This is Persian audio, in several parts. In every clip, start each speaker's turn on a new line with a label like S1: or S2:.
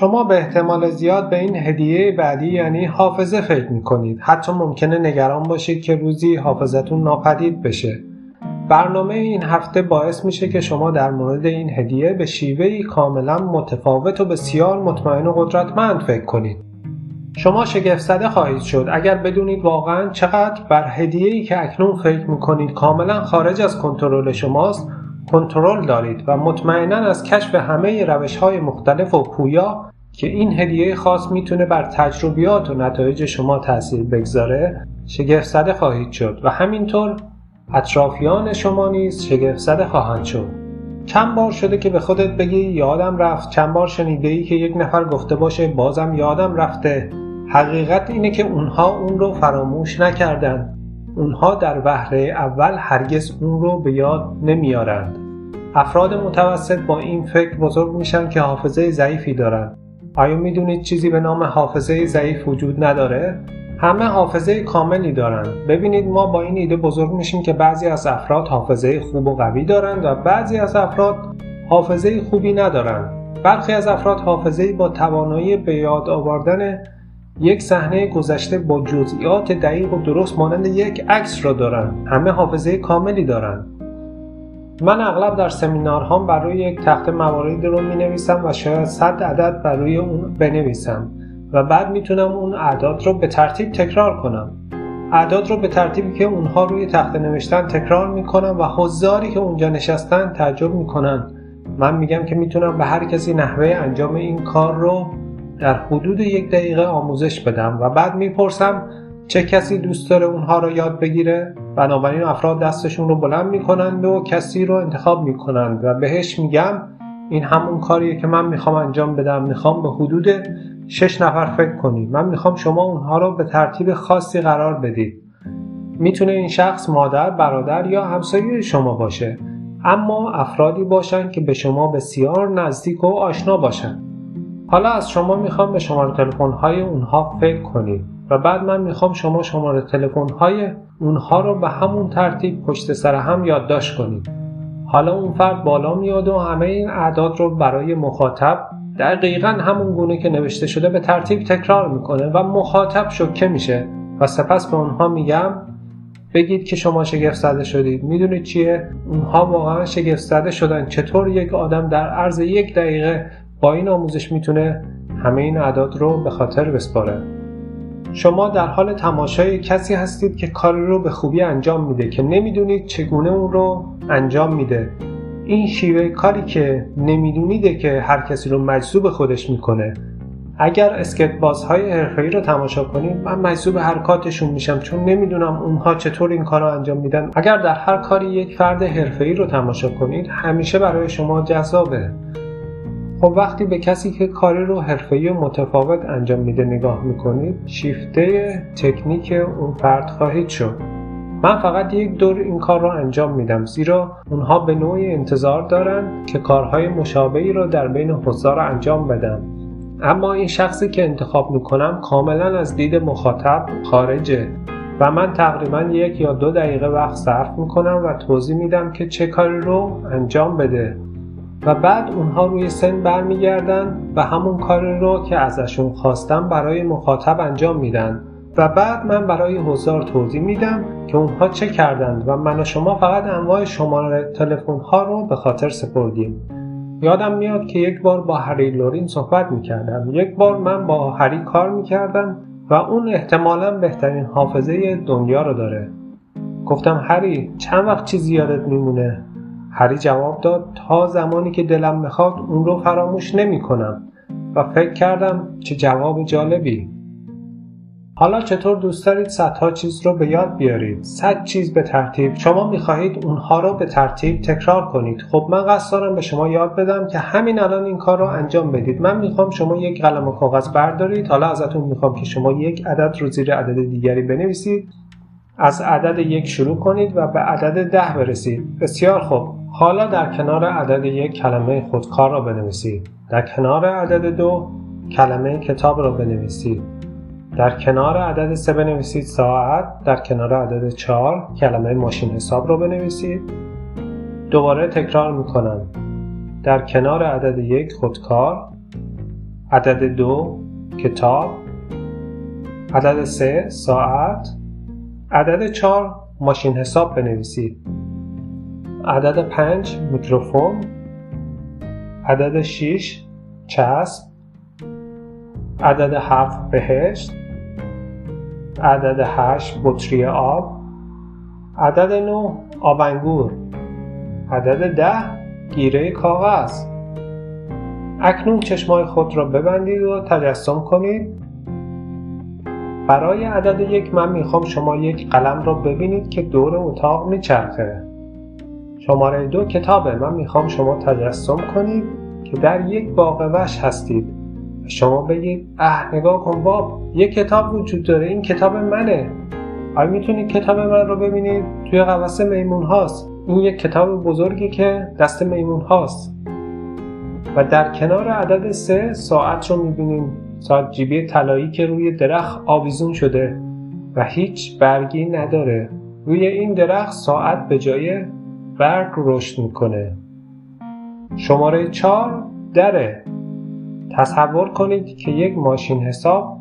S1: شما به احتمال زیاد به این هدیه بعدی یعنی حافظه فکر می‌کنید. حتی ممکنه نگران باشید که روزی حافظتون ناپدید بشه. برنامه این هفته باعث میشه که شما در مورد این هدیه به شیوهی کاملا متفاوت و بسیار مطمئن و قدرتمند فکر کنید. شما شگفت زده خواهید شد. اگر بدونید واقعا چقدر بر هدیه‌ای که اکنون فکر می‌کنید کاملا خارج از کنترل شماست کنترل دارید و مطمئنا از کشف همه روش های مختلف و پویا که این هدیه خاص می‌تونه بر تجربیات و نتایج شما تاثیر بگذاره شگفت زده خواهید شد و همینطور اطرافیان شما نیز شگفت زده خواهند شد. چند بار شده که به خودت بگی یادم رفت. چند بار شنیده ای که یک نفر گفته باشه بازم یادم رفته. حقیقت اینه که اونها اون رو فراموش نکردن. اونها در وهله اول هرگز اون رو به یاد نمیارند. افراد متوسط با این فکر بزرگ میشن که حافظه ضعیفی دارن آیا می‌دونید چیزی به نام حافظه ضعیف وجود نداره؟ همه حافظه کاملی دارند. ببینید ما با این ایده بزرگ میشیم که بعضی از افراد حافظه خوب و قوی دارند و بعضی از افراد حافظه خوبی ندارند. برخی از افراد حافظه با توانایی به یاد آوردن یک صحنه گذشته با جزئیات دقیق و درست مانند یک عکس را دارند. همه حافظه کاملی دارند. من اغلب در سمینارهام بر روی یک تخته مواردی رو می نویسم و شاید صد عدد بر روی اون بنویسم و بعد می‌تونم اون اعداد رو به ترتیب تکرار کنم. اعداد رو به ترتیبی که اونها روی تخته نوشتن تکرار می‌کنم و حضاری که اونجا نشستن تعجب می‌کنن. من میگم که می‌تونم به هر کسی نحوه انجام این کار رو در حدود یک دقیقه آموزش بدم و بعد می‌پرسم چه کسی دوست داره اونها رو یاد بگیره. بنابراین افراد دستشون رو بلند می‌کنند و کسی رو انتخاب می‌کنند و بهش میگم این همون کاریه که من می‌خوام انجام بدم. می‌خوام به حدود شش نفر فکر کنید من می‌خوام شما اونها رو به ترتیب خاصی قرار بدید. می‌تونه این شخص مادر برادر یا همسایه شما باشه. اما افرادی باشن که به شما بسیار نزدیک و آشنا باشن. حالا از شما می‌خوام به شماره تلفن های اونها فکر کنید و بعد من می‌خوام شما شماره تلفن های اونها رو به همون ترتیب پشت سر هم یادداشت کنید حالا اون فرد بالا میاد و همه این اعداد رو برای مخاطب دقیقا همون گونه که نوشته شده به ترتیب تکرار می‌کنه و مخاطب شکه میشه و سپس به اونها میگم بگید که شما شگفت زده شدید. می‌دونید چیه؟ اونها واقعا شگفت زده شدن. چطور یک آدم در عرض یک دقیقه با این آموزش می‌تونه همه این اعداد رو به خاطر بسپاره. شما در حال تماشای کسی هستید که کاری رو به خوبی انجام میده که نمی‌دونید چگونه اون رو انجام میده. این شیوه کاری که نمیدونیده که هر کسی رو مجذوب خودش می‌کنه. اگر اسکت بازهای حرفه‌ای رو تماشا کنید من مجذوب حرکاتشون میشم چون نمی‌دونم اونها چطور این کار رو انجام میدن. اگر در هر کاری یک فرد حرفه‌ای رو تماشا کنید همیشه برای شما جذابه. خب وقتی به کسی که کاری رو حرفه‌ای و متفاوت انجام میده نگاه می‌کنید شیفته تکنیک اون فرد خواهید شد. من فقط یک دور این کار را انجام میدم زیرا اونها به نوعی انتظار دارن که کارهای مشابهی را در بین حضار انجام بدم اما این شخصی که انتخاب می‌کنم کاملا از دید مخاطب خارجه و من تقریبا یک یا دو دقیقه وقت صرف می‌کنم و توضیح میدم که چه کاری رو انجام بده. و بعد اونها روی سن برمیگردن و همون کاری رو که ازشون خواستم برای مخاطب انجام میدن. و بعد من برای حضار توضیح میدم که اونها چه کردند و من و شما فقط انواع شماره تلفن ها رو به خاطر سپردیم. یادم میاد که یک بار با هری لورین صحبت می‌کردم. یک بار من با هری کار می‌کردم و اون احتمالا بهترین حافظه دنیا رو داره. گفتم هری چند وقت چیزی یادت میمونه؟ هری جواب داد تا زمانی که دلم می‌خواد اون رو فراموش نمی کنم و فکر کردم چه جواب جالبی. حالا چطور دوست دارید صدها چیز رو به یاد بیارید؟ صد چیز به ترتیب. شما می‌خواهید اونها رو به ترتیب تکرار کنید. خب من قصد دارم به شما یاد بدم که همین الان این کار رو انجام بدید. من می‌خوام شما یک قلم و کاغذ بردارید. حالا ازتون می‌خوام که شما یک عدد رو زیر عدد دیگری بنویسید. از عدد یک شروع کنید و به عدد ده برسید. بسیار خوب. حالا در کنار عدد یک کلمه خودکار را بنویسید. در کنار عدد دو کلمه کتاب را بنویسید. در کنار عدد 3 بنویسید ساعت. در کنار عدد 4 کلمه ماشین حساب را بنویسید. دوباره تکرار می‌کنم. در کنار عدد یک خودکار عدد دو کتاب عدد سه ساعت عدد چهار ماشین حساب بنویسید. عدد پنج میکروفون. عدد شیش چسب. عدد هفت بهشت. عدد هشت بطری آب. عدد نو آبنگور عدد ده گیره کاغذ. اکنون چشمای خود را ببندید و تجسم کنید. برای عدد یک من می‌خوام شما یک قلم را ببینید که دور اتاق میچرخه. شماره دو کتابه. من می‌خوام شما تجسم کنید که در یک باغ وش هستید. شما بگید اه نگاه کن باب یک کتاب وجود داره این کتاب منه. آیا می‌تونید کتاب من رو ببینید؟ توی قفسه میمون هاست. این یک کتاب بزرگی که دست میمون هاست. و در کنار عدد سه ساعت رو می‌بینیم. ساعت جیبی طلایی که روی درخت آویزون شده و هیچ برگی نداره. روی این درخت ساعت به جای برگ رشد می‌کنه. شماره چهار دره. تصور کنید که یک ماشین حساب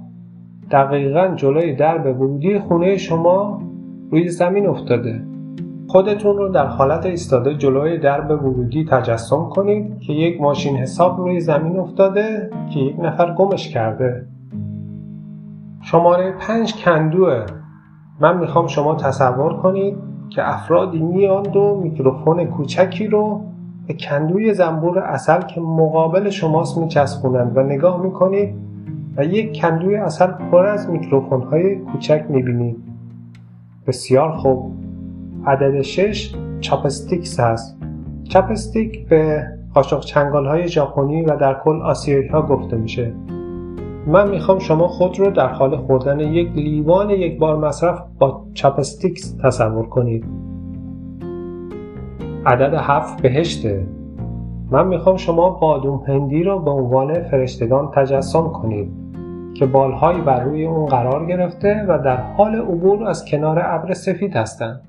S1: دقیقا جلوی درب ورودی خونه شما روی زمین افتاده. خودتون رو در حالت ایستاده جلوی درب ورودی تجسم کنید که یک ماشین حساب روی زمین افتاده که یک نفر گمش کرده. شماره پنج کندوه. من می‌خوام شما تصور کنید که افرادی میاند و میکروفون کوچکی رو به کندوی زنبور عسل که مقابل شماست میچسبونند و نگاه می‌کنید و یک کندوی عسل پر از میکروفون های کوچک می‌بینید. بسیار خوب. عدد 6 chopsticks هست chopstick به قاشق چنگال های ژاپنی و در کل آسیایی ها گفته میشه. من می‌خوام شما خود رو در حال خوردن یک لیوان یک بار مصرف با چاپستیکس تصور کنید. عدد هفت بهشته. من می‌خوام شما بادوم هندی رو به عنوان فرشتگان تجسم کنید که بالهایی بر روی اون قرار گرفته و در حال عبور از کنار ابر سفید هستند.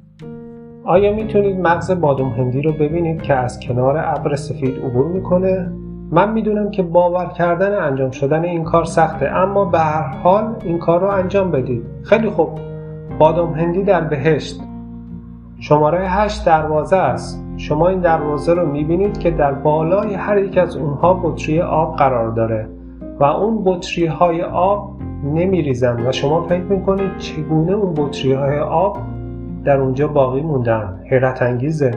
S1: آیا می‌تونید مغز بادوم هندی رو ببینید که از کنار ابر سفید عبور می‌کنه؟ من می‌دونم که باور کردن انجام شدن این کار سخته اما به هر حال این کار رو انجام بدید. خیلی خوب. بادام هندی در بهشت شماره 8 دروازه است. شما این دروازه رو می‌بینید که در بالای هر یک از اونها بطری آب قرار داره و اون بطری های آب نمیریزن و شما فکر می‌کنید چگونه اون بطری های آب در اونجا باقی موندن. حیرت انگیزه.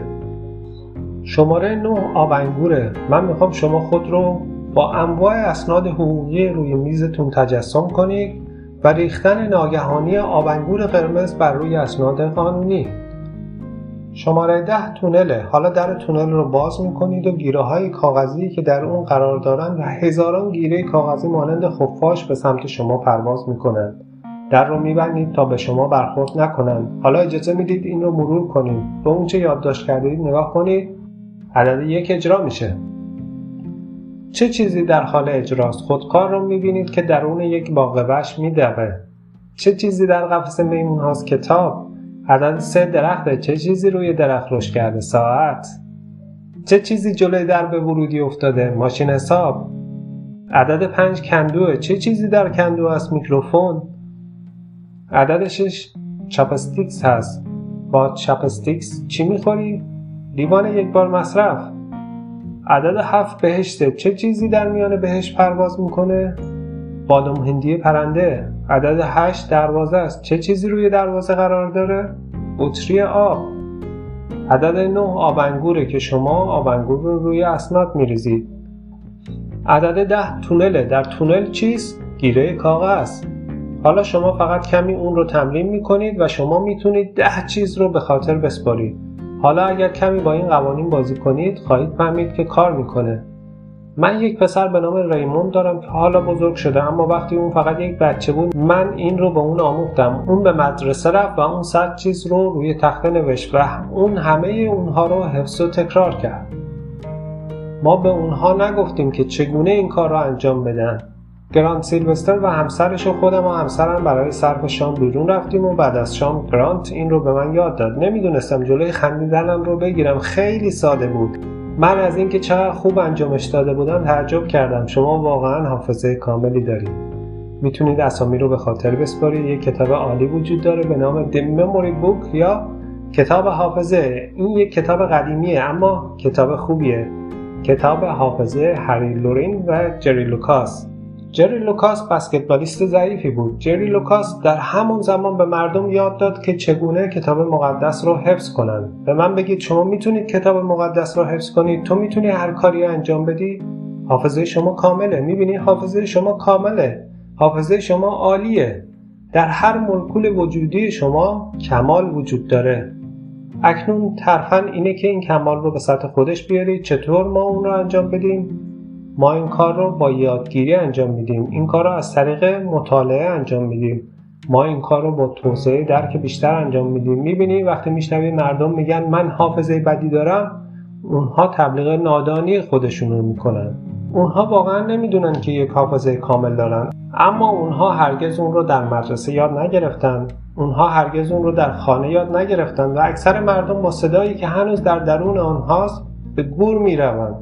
S1: شماره 9 آب انگوره. من می‌خوام شما خود رو با انواع اسناد حقوقی روی میزتون تجسم کنید و ریختن ناگهانی آب انگور قرمز بر روی اسناد قانونی. شماره ده تونله. حالا در تونل رو باز می‌کنید و گیره های کاغذی که در اون قرار دارند و هزاران گیره کاغذی مانند خفاش به سمت شما پرواز می‌کنند در رو میبندید تا به شما برخورد نکنند. حالا اجازه می‌دید این رو مرور کنید. به اون چه یادداشت کردید نگاه کنید. عدد یک اجرا میشه. چه چیزی در حال اجراست؟ خودکار رو می‌بینید که درون یک باغ وش میدوه. چه چیزی در قفس میمون هاست؟ کتاب. عدد سه درخته چه چیزی روی درخت رشد کرده؟ ساعت. چه چیزی جلوی درب ورودی افتاده؟ ماشین حساب. عدد پنج کندوه. چه چیزی در کندو است میکروفون. عدد شش چاپستیکس هست با چاپستیکس چی می‌خوری؟ لیوان یک بار مصرف عدد هفت بهشته چه چیزی در میان بهش پرواز می‌کنه؟ بادم هندی پرنده عدد هشت دروازه است چه چیزی روی دروازه قرار داره؟ بطری آب عدد نه آبنگوره که شما آبنگور رو روی اسناد میریزید عدد ده تونله در تونل چیست؟ گیره کاغذ حالا شما فقط کمی اون رو تمرین می‌کنید و شما می‌تونید ده چیز رو به خاطر بسپارید. حالا اگر کمی با این قوانین بازی کنید خواهید فهمید که کار می‌کنه. من یک پسر به نام ریموند دارم که حالا بزرگ شده اما وقتی اون فقط یک بچه بود من این رو به اون آموختم. اون به مدرسه رفت و اون صد چیز رو روی تخته نوشت و اون همه اونها رو حفظ و تکرار کرد. ما به اونها نگفتیم که چگونه این کار را انجام بدن. گرانت سیلوستر و همسرش و خودم و همسرم برای صرف شام بیرون رفتیم و بعد از شام گرانت این رو به من یاد داد. نمی‌دونستم جلوی خندیدنم رو بگیرم. خیلی ساده بود. من از اینکه چقدر خوب انجامش داده بودم تعجب کردم. شما واقعا حافظه کاملی دارید. می‌تونید اسامی رو به خاطر بسپارید. یک کتاب عالی وجود داره به نام The Memory Book یا کتاب حافظه. این یک کتاب قدیمیه اما کتاب خوبیه. کتاب حافظه هری لورین و جری لوکاس. جری لوکاس بسکتبالیست ضعیفی بود. جری لوکاس در همون زمان به مردم یاد داد که چگونه کتاب مقدس رو حفظ کنند. به من بگید شما می‌تونید کتاب مقدس رو حفظ کنید؟ تو می‌تونی هر کاری انجام بدی؟ حافظه شما کامله. می‌بینی حافظه شما کامله. حافظه شما عالیه. در هر ملکول وجودی شما کمال وجود داره. اکنون ترفن اینه که این کمال رو به سطح خودش بیارید. چطور ما اون رو انجام بدیم؟ ما این کار رو با یادگیری انجام میدیم. این کار رو از طریق مطالعه انجام میدیم. ما این کار رو با توسعه درک بیشتر انجام میدیم. می‌بینی وقتی میشنوی مردم میگن من حافظه بدی دارم اونها تبلیغ نادانی خودشون رو می‌کنن. اونها واقعا نمی‌دونن که یک حافظه کامل دارن. اما اونها هرگز اون رو در مدرسه یاد نگرفتن. اونها هرگز اون رو در خانه یاد نگرفتن و اکثر مردم با صدایی که هنوز در درون آنهاست به گور می‌روند.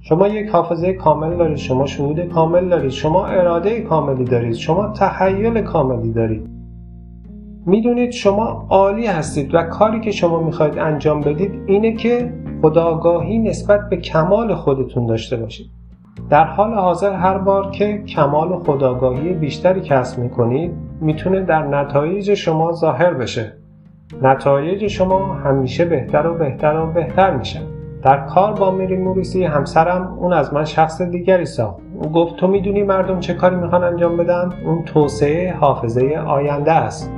S1: شما یک حافظه کامل دارید شما شهود کامل دارید شما اراده کاملی دارید شما تخیل کاملی دارید. می‌دونید شما عالی هستید و کاری که شما می‌خواید انجام بدید اینه که خداگاهی نسبت به کمال خودتون داشته باشید. در حال حاضر هر بار که کمال و خداگاهی بیشتری کسب می‌کنید می‌تونه در نتایج شما ظاهر بشه. نتایج شما همیشه بهتر و بهتر و بهتر میشن در کار با میری موریسی همسرم اون از من شخص دیگری ساخت او گفت تو می‌دونی مردم چه کاری می‌خوان انجام بدن؟ اون توسعه حافظه آینده است.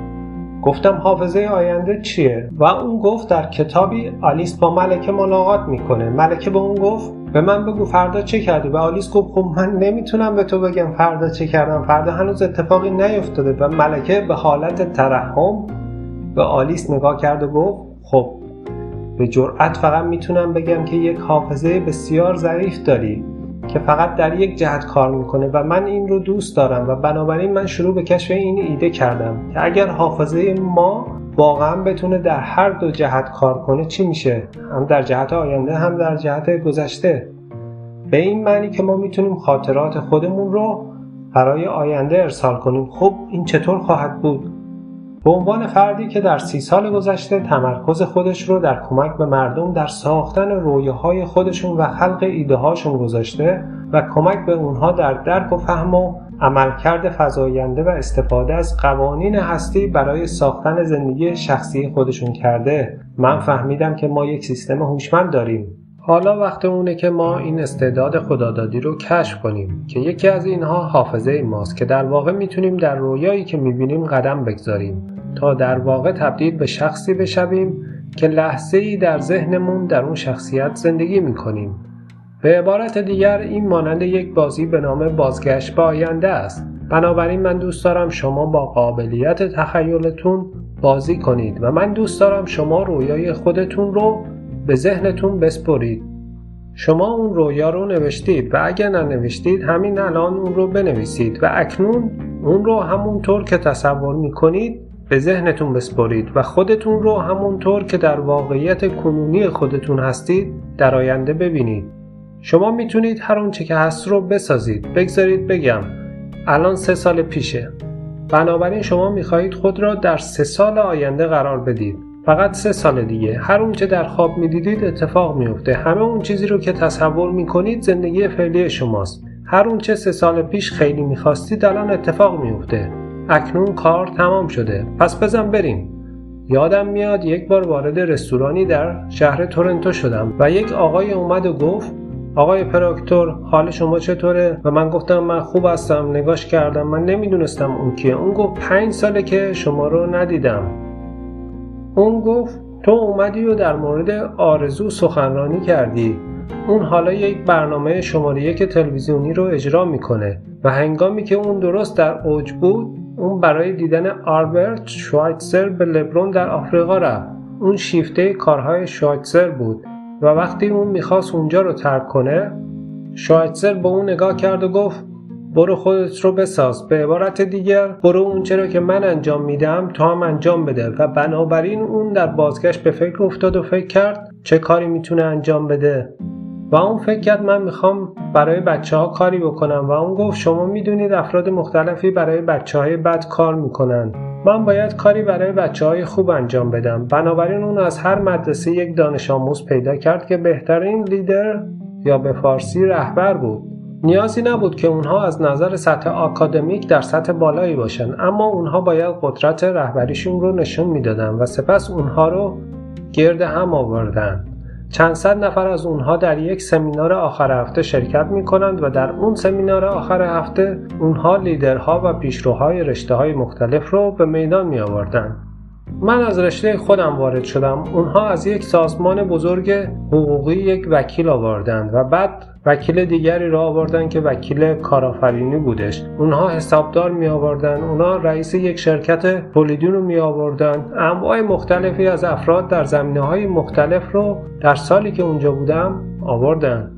S1: گفتم حافظه آینده چیه؟ و اون گفت در کتابی آلیس با ملکه ملاقات می‌کنه. ملکه به اون گفت به من بگو فردا چه کردی؟ و آلیس گفت خب من نمی‌تونم به تو بگم فردا چه کردم. فردا هنوز اتفاقی نیفتاده. و ملکه به حالت ترحم به آلیس نگاه کرد و گفت خب به جرأت فقط می‌تونم بگم که یک حافظه بسیار ظریف داری که فقط در یک جهت کار می‌کنه و من این رو دوست دارم و بنابراین من شروع به کشف این ایده کردم که اگر حافظه ما واقعا بتونه در هر دو جهت کار کنه چی میشه؟ هم در جهت آینده هم در جهت گذشته. به این معنی که ما می‌تونیم خاطرات خودمون رو برای آینده ارسال کنیم. خب این چطور خواهد بود؟ به عنوان فردی که در سی سال گذشته تمرکز خودش رو در کمک به مردم در ساختن رویاهای خودشون و خلق ایده هاشون گذاشته و کمک به اونها در درک و فهم و عملکرد فزاینده و استفاده از قوانین هستی برای ساختن زندگی شخصی خودشون کرده. من فهمیدم که ما یک سیستم هوشمند داریم. حالا وقت اونه که ما این استعداد خدادادی رو کشف کنیم که یکی از اینها حافظه ماست که در واقع می‌تونیم در رویایی که می‌بینیم قدم بگذاریم. تا در واقع تبدیل به شخصی بشویم که لحظه ای در ذهنمون در اون شخصیت زندگی می‌کنیم. به عبارت دیگر این مانند یک بازی به نام بازگشت به آینده است. بنابراین من دوست دارم شما با قابلیت تخیلتون بازی کنید و من دوست دارم شما رویای خودتون رو به ذهنتون بسپرید. شما اون رویا رو نوشتید و اگر ننوشتید همین الان اون رو بنویسید و اکنون اون رو همونطور که تصور می‌کنید به ذهنتون بسپرید و خودتون رو همونطور که در واقعیت کنونی خودتون هستید در آینده ببینید. شما می‌تونید هر اونچه که هست رو بسازید. بگذارید بگم الان سه سال پیشه. بنابراین شما می‌خواهید خود را در سه سال آینده قرار بدید. فقط سه سال دیگه. هر اونچه در خواب می‌دیدید اتفاق میفته همه اون چیزی رو که تصور می‌کنید زندگی فعلی شماست. هر اونچه سه سال پیش خیلی می‌خواستید الان اتفاق میفته اکنون کار تمام شده. پس بزن بریم. یادم میاد یک بار وارد رستورانی در شهر تورنتو شدم و یک آقای اومد و گفت آقای پراکتور حال شما چطوره؟ و من گفتم من خوب هستم نگاش کردم. من نمی‌دونستم اون کیه. اون گفت پنج ساله که شما رو ندیدم. اون گفت تو اومدی و در مورد آرزو سخنرانی کردی. اون حالا یک برنامه شماره یک تلویزیونی رو اجرا می‌کنه و هنگامی که اون درست در اوج بود اون برای دیدن آربرت شوایتزر به لبرون در آفریقا رفت. اون شیفته کارهای شوایتزر بود و وقتی اون می‌خواست اونجا رو ترک کنه شوایتزر به اون نگاه کرد و گفت برو خودت رو بساز. به عبارت دیگر برو اونچه رو که من انجام میدم تا هم انجام بده. و بنابراین اون در بازگشت به فکر افتاد و فکر کرد چه کاری می‌تونه انجام بده. و اون فکر کرد من می‌خوام برای بچه ها کاری بکنم. و اون گفت شما می‌دونید افراد مختلفی برای بچه های بد کار می‌کنن. من باید کاری برای بچه های خوب انجام بدم. بنابراین اون از هر مدرسه یک دانش آموز پیدا کرد که بهترین لیدر یا به فارسی رهبر بود. نیازی نبود که اونها از نظر سطح آکادمیک در سطح بالایی باشن اما اونها باید قدرت رهبریشون رو نشون می‌دادن و سپس اونها رو گرد هم آوردن چند صد نفر از اونها در یک سمینار آخر هفته شرکت می کنند و در اون سمینار آخر هفته اونها لیدرها و پیشروهای رشته های مختلف رو به میدان می آوردن. من از رشته خودم وارد شدم اونها از یک سازمان بزرگ حقوقی یک وکیل آوردند و بعد وکیل دیگری را آوردن که وکیل کارآفرینی بودش. اونها حسابدار می آوردن اونها رئیس یک شرکت تولیدی رو می آوردن انواع مختلفی از افراد در زمینه های مختلف رو در سالی که اونجا بودم آوردن.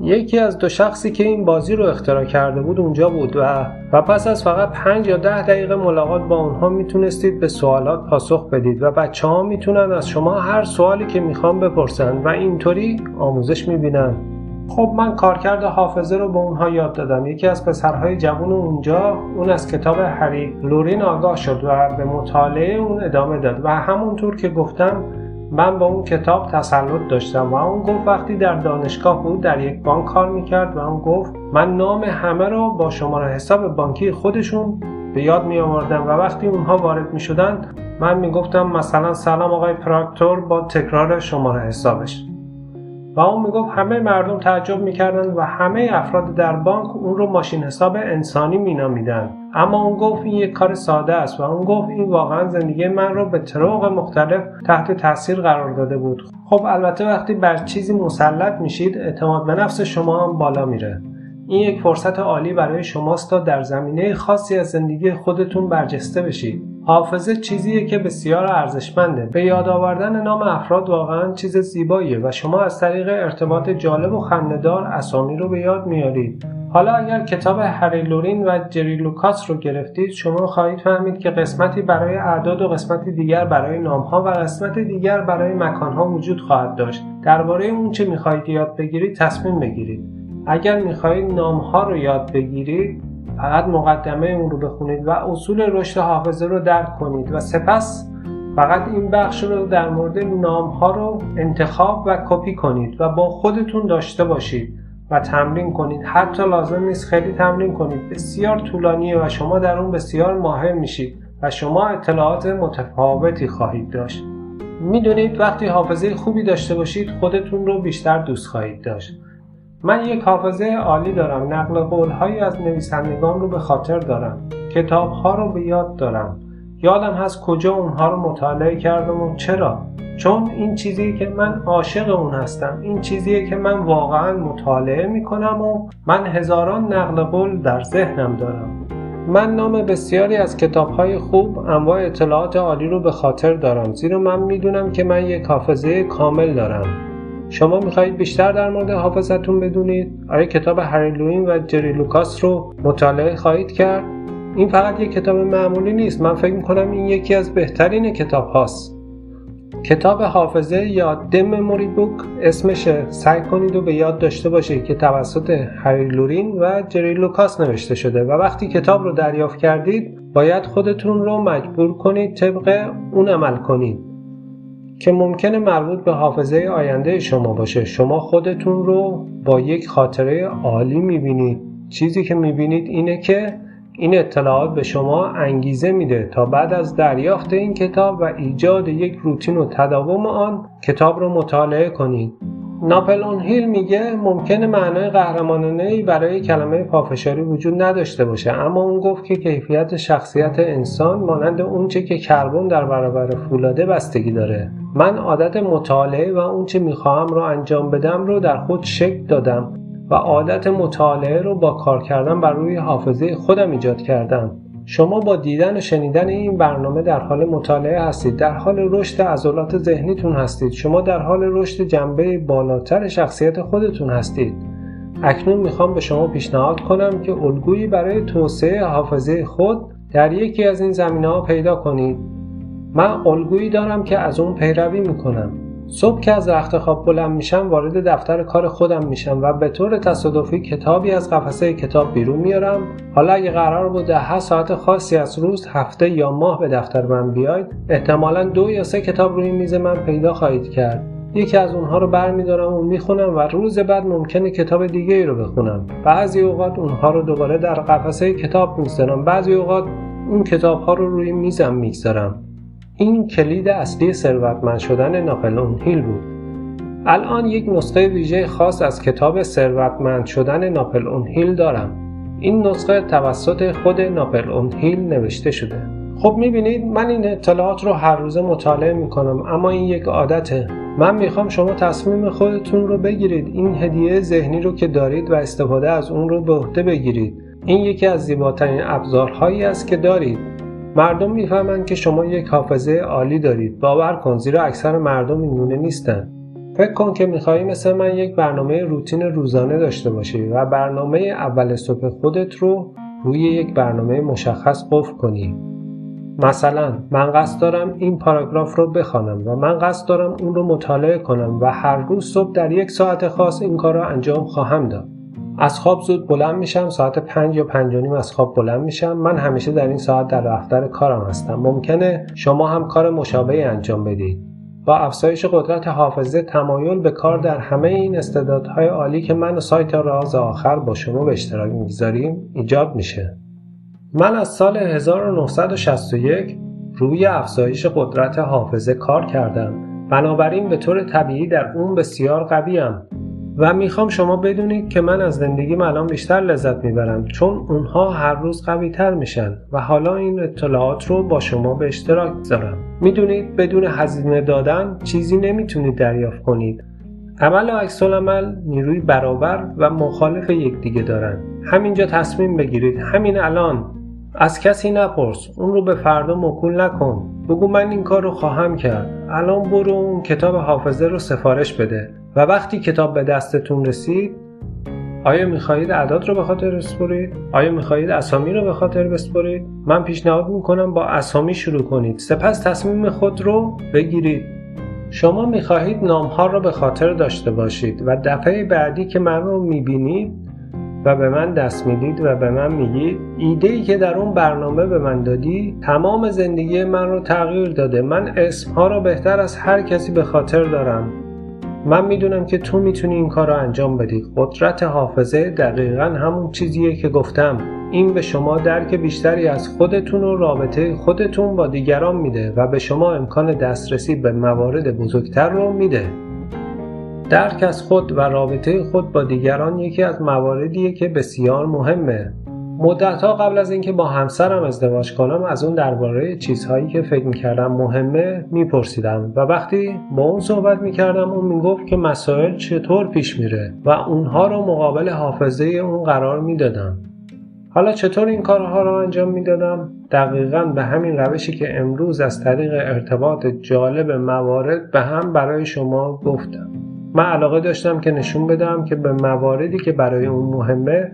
S1: یکی از دو شخصی که این بازی رو اختراع کرده بود اونجا بود و و پس از فقط پنج یا ده دقیقه ملاقات با اونها می‌تونستید به سوالات پاسخ بدید و بچه ها می‌تونن از شما هر سوالی که می‌خوان بپرسن و اینطوری آموزش می‌بینن. خب من کارکرد حافظه رو به اونها یاد دادم. یکی از پسرهای جوان اونجا اون از کتاب هری لورین آگاه شد و به مطالعه اون ادامه داد و همونطور که گفتم من با اون کتاب تسلط داشتم و اون گفت وقتی در دانشگاه بود در یک بانک کار می‌کرد و اون گفت من نام همه رو با شماره حساب بانکی خودشون به یاد می آوردم و وقتی اونها وارد می شدن من می گفتم مثلا سلام آقای پراکتور با تکرار شماره حسابش. و اون می‌گفت همه مردم تعجب می‌کردن و همه افراد در بانک اون رو ماشین حساب انسانی مینامیدن اما اون گفت این یک کار ساده است و اون گفت این واقعا زندگی من رو به طرق مختلف تحت تاثیر قرار داده بود. خب البته وقتی بر چیزی مسلط میشید اعتماد به نفس شما هم بالا میره. این یک فرصت عالی برای شماست تا در زمینه خاصی از زندگی خودتون برجسته بشید. حافظه چیزیه که بسیار ارزشمنده. به یاد آوردن نام افراد واقعا چیز زیباییه و شما از طریق ارتباط جالب و خندهدار اسامی رو به یاد میارید. حالا اگر کتاب هری لورین و جری لوکاس رو گرفتید شما خواهید فهمید که قسمتی برای اعداد و قسمتی دیگر برای نامها و قسمت دیگر برای مکانها وجود خواهد داشت. درباره اون چه می‌خواهید یاد بگیرید تصمیم بگیرید. اگر می‌خواهید نامها رو یاد بگیرید فقط مقدمه اون رو بخونید و اصول رشد حافظه رو درک کنید و سپس فقط این بخش رو در مورد نام ها رو انتخاب و کپی کنید و با خودتون داشته باشید و تمرین کنید. حتی لازم نیست خیلی تمرین کنید. بسیار طولانیه و شما در اون بسیار ماهر میشید و شما اطلاعات متفاوتی خواهید داشت. می‌دونید وقتی حافظه خوبی داشته باشید خودتون رو بیشتر دوست خواهید داشت. من یک حافظه عالی دارم. نقل قولهایی از نویسندگان رو به خاطر دارم. کتابها رو به یاد دارم. یادم هست کجا اونها رو مطالعه کردم و چرا. چون این چیزی که من عاشق اون هستم. این چیزیه که من واقعا مطالعه می‌کنم و من هزاران نقل قول در ذهنم دارم. من نام بسیاری از کتابهای خوب انواع اطلاعات عالی رو به خاطر دارم. زیرا من می‌دونم که من یک حافظه کامل دارم. شما می‌خواهید بیشتر در مورد حافظتون بدونید. آیا کتاب هری لورین و جری لوکاس رو مطالعه خواهید کرد؟ این فقط یک کتاب معمولی نیست. من فکر می‌کنم این یکی از بهترین کتاب هاست. کتاب حافظه یا The Memory Book اسمشه سعی کنید و به یاد داشته باشید که توسط هری لورین و جری لوکاس نوشته شده و وقتی کتاب رو دریافت کردید باید خودتون رو مجبور کنید طبق اون عمل کنید. که ممکنه مربوط به حافظه آینده شما باشه. شما خودتون رو با یک خاطره عالی می‌بینید چیزی که می‌بینید اینه که این اطلاعات به شما انگیزه میده تا بعد از دریافت این کتاب و ایجاد یک روتین و تداوم آن کتاب رو مطالعه کنید. ناپلون هیل میگه ممکنه معنای قهرمانانه ای برای کلمه پافشاری وجود نداشته باشه. اما اون گفت که کیفیت شخصیت انسان مانند اونچه که کربن در برابر فولاده بستگی داره. من عادت مطالعه و اونچه می‌خواهم رو انجام بدم رو در خود شکل دادم و عادت مطالعه رو با کار کردن بر روی حافظه خودم ایجاد کردم. شما با دیدن و شنیدن این برنامه در حال مطالعه هستید. در حال رشد عضلات ذهنیتون هستید. شما در حال رشد جنبه بالاتر شخصیت خودتون هستید. اکنون می‌خوام به شما پیشنهاد کنم که الگویی برای توسعه حافظه خود در یکی از این زمینه ها پیدا کنید. من الگویی دارم که از اون پیروی می‌کنم. صبح که از رخت خواب بلند میشم وارد دفتر کار خودم میشم و به طور تصادفی کتابی از قفسه کتاب بیرون میارم. حالا اگه قرار بود ده ساعت خاصی از روز هفته یا ماه به دفتر من بیاید احتمالا دو یا سه کتاب روی میز من پیدا خواهید کرد. یکی از اونها رو برمیدارم و می‌خونم و روز بعد ممکنه کتاب دیگه ای رو بخونم. بعضی اوقات اونها رو دوباره در قفسه کتاب می‌ذارم بعضی اوقات اون کتاب ها رو روی میزم می‌گذارم. این کلید اصلی ثروتمند شدن ناپلئون هیل بود. الان یک نسخه ویژه خاص از کتاب ثروتمند شدن ناپلئون هیل دارم. این نسخه توسط خود ناپلئون هیل نوشته شده. خب می‌بینید من این اطلاعات رو هر روزه مطالعه می‌کنم اما این یک عادته من می‌خوام شما تصمیم خودتون رو بگیرید. این هدیه ذهنی رو که دارید و استفاده از اون رو به عهده بگیرید. این یکی از زیباترین ابزارهایی است که دارید. مردم می‌فهمند که شما یک حافظه عالی دارید. باور کن زیرا اکثر مردم اینگونه نیستن. فکر کن که میخوایی مثل من یک برنامه روتین روزانه داشته باشی و برنامه اول صبح خودت رو روی یک برنامه مشخص قفل کنی. مثلا من قصد دارم این پاراگراف رو بخوانم و من قصد دارم اون رو مطالعه کنم و هر روز صبح در یک ساعت خاص این کار رو انجام خواهم داد. از خواب زود بلند میشم ساعت پنج یا پنج نیم از خواب بلند میشم. من همیشه در این ساعت در دفتر کارم هستم. ممکنه شما هم کار مشابهی انجام بدید. با افزایش قدرت حافظه تمایل به کار در همه این استعدادهای عالی که من و سایت راز آخر با شما به اشتراک می‌گذاریم ایجاد میشه. من از سال 1961 روی افزایش قدرت حافظه کار کردم. بنابراین به طور طبیعی در اون بسیار قویم. و می‌خوام شما بدونید که من از زندگیم الان بیشتر لذت می‌برم چون اونها هر روز قوی تر میشن و حالا این اطلاعات رو با شما به اشتراک می‌ذارم می‌دونید بدون هزینه دادن چیزی نمی‌تونید دریافت کنید. عمل و عکس عمل نیروی برابر و مخالف یکدیگه دارن. همینجا تصمیم بگیرید. همین الان. از کسی نپرس. اون رو به فردا مکول نکن. بگو من این کار رو خواهم کرد. الان برو اون کتاب حافظه رو سفارش بده. و وقتی کتاب به دستتون رسید آیا می‌خواهید اعداد رو به خاطر بسپرید؟ آیا می‌خواهید اسامی رو به خاطر بسپرید؟ من پیشنهاد می‌کنم با اسامی شروع کنید سپس تصمیم خود رو بگیرید شما می‌خواهید نامها رو به خاطر داشته باشید و دفعه بعدی که من رو می‌بینید و به من دست می‌دید و به من میگید ایده ای که در اون برنامه به من دادی تمام زندگی من رو تغییر داده من اسمها رو بهتر از هر کسی به خاطر دارم من می‌دونم که تو می‌تونی این کار رو انجام بدی. قدرت حافظه دقیقا همون چیزیه که گفتم. این به شما درک بیشتری از خودتون و رابطه خودتون با دیگران میده و به شما امکان دسترسی به موارد بزرگتر رو میده. درک از خود و رابطه خود با دیگران یکی از مواردیه که بسیار مهمه. مدتها قبل از اینکه با همسرم ازدواج کنم از اون درباره چیزهایی که فکر می‌کردم مهمه میپرسیدم. و وقتی با اون صحبت می‌کردم اون می‌گفت که مسائل چطور پیش میره و اونها رو مقابل حافظه اون قرار می‌دادم. حالا چطور این کارها رو انجام می‌دادم؟ دقیقا به همین روشی که امروز از طریق ارتباط جالب موارد به هم برای شما گفتم. من علاقه داشتم که نشون بدم که به مواردی که برای اون مهمه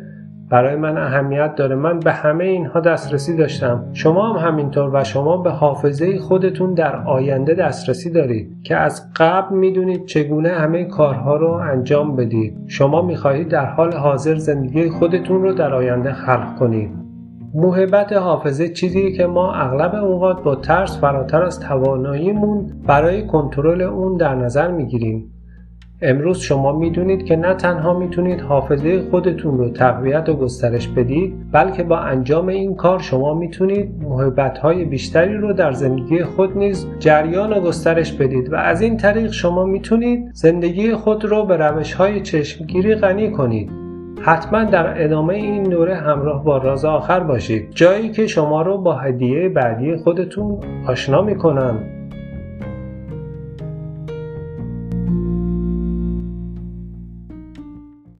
S1: برای من اهمیت داره. من به همه اینها دسترسی داشتم. شما هم همینطور و شما به حافظه خودتون در آینده دسترسی دارید که از قبل می‌دونید چگونه همه کارها رو انجام بدید. شما می‌خواهید در حال حاضر زندگی خودتون رو در آینده خلق کنید. محبت حافظه چیزی که ما اغلب اوقات با ترس فراتر از تواناییمون برای کنترل اون در نظر می‌گیریم. امروز شما می‌دونید که نه تنها می‌تونید حافظه خودتون رو تقویت و گسترش بدید بلکه با انجام این کار شما می‌تونید محبتهای بیشتری رو در زندگی خود نیز جریان و گسترش بدید و از این طریق شما می‌تونید زندگی خود رو به روش های چشمگیری غنی کنید. حتما در ادامه این دوره همراه با راز آخر باشید. جایی که شما رو با هدیه بعدی خودتون آشنا می‌کنم.